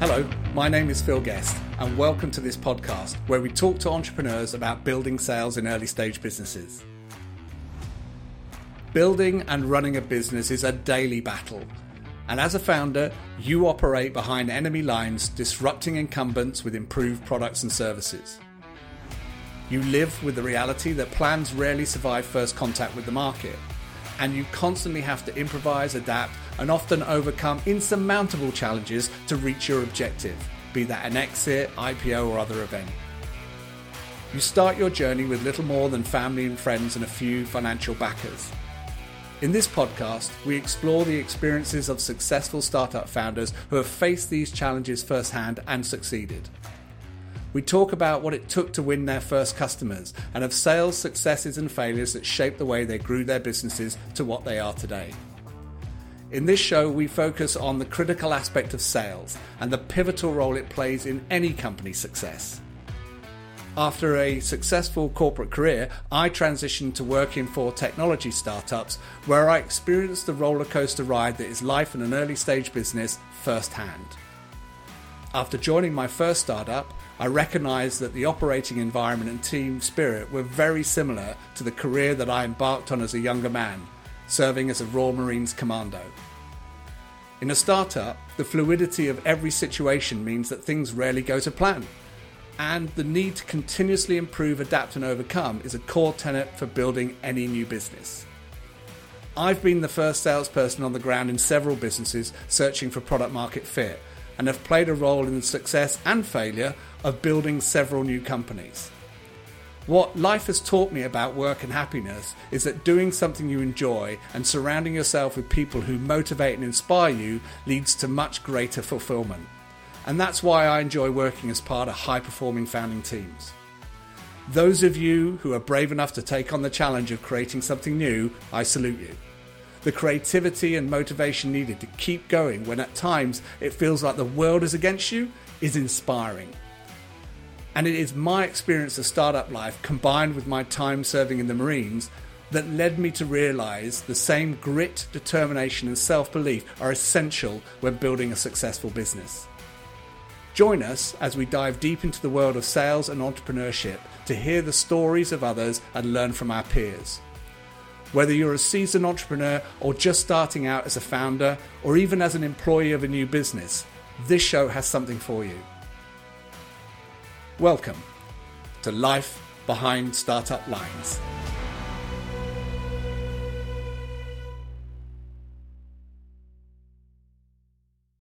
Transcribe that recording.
Hello, my name is Phil Guest, and welcome to this podcast where we talk to entrepreneurs about building sales in early stage businesses. Building and running a business is a daily battle, and as a founder, you operate behind enemy lines, disrupting incumbents with improved products and services. You live with the reality that plans rarely survive first contact with the market, and you constantly have to improvise, adapt, and often overcome insurmountable challenges to reach your objective, be that an exit, IPO, or other event. You start your journey with little more than family and friends and a few financial backers. In this podcast, we explore the experiences of successful startup founders who have faced these challenges firsthand and succeeded. We talk about what it took to win their first customers and of sales successes and failures that shaped the way they grew their businesses to what they are today. In this show, we focus on the critical aspect of sales and the pivotal role it plays in any company's success. After a successful corporate career, I transitioned to working for technology startups where I experienced the roller coaster ride that is life in an early stage business firsthand. After joining my first startup, I recognized that the operating environment and team spirit were very similar to the career that I embarked on as a younger man, serving as a Royal Marines commando. In a startup, the fluidity of every situation means that things rarely go to plan and the need to continuously improve, adapt, and overcome is a core tenet for building any new business. I've been the first salesperson on the ground in several businesses searching for product market fit and have played a role in the success and failure of building several new companies. What life has taught me about work and happiness is that doing something you enjoy and surrounding yourself with people who motivate and inspire you leads to much greater fulfillment and that's why I enjoy working as part of high performing founding teams. Those of you who are brave enough to take on the challenge of creating something new, I salute you. The creativity and motivation needed to keep going when at times it feels like the world is against you is inspiring. And it is my experience of startup life combined with my time serving in the Marines that led me to realize the same grit, determination, and self belief are essential when building a successful business. Join us as we dive deep into the world of sales and entrepreneurship to hear the stories of others and learn from our peers. Whether you're a seasoned entrepreneur or just starting out as a founder or even as an employee of a new business, this show has something for you. Welcome to Life Behind Startup Lines.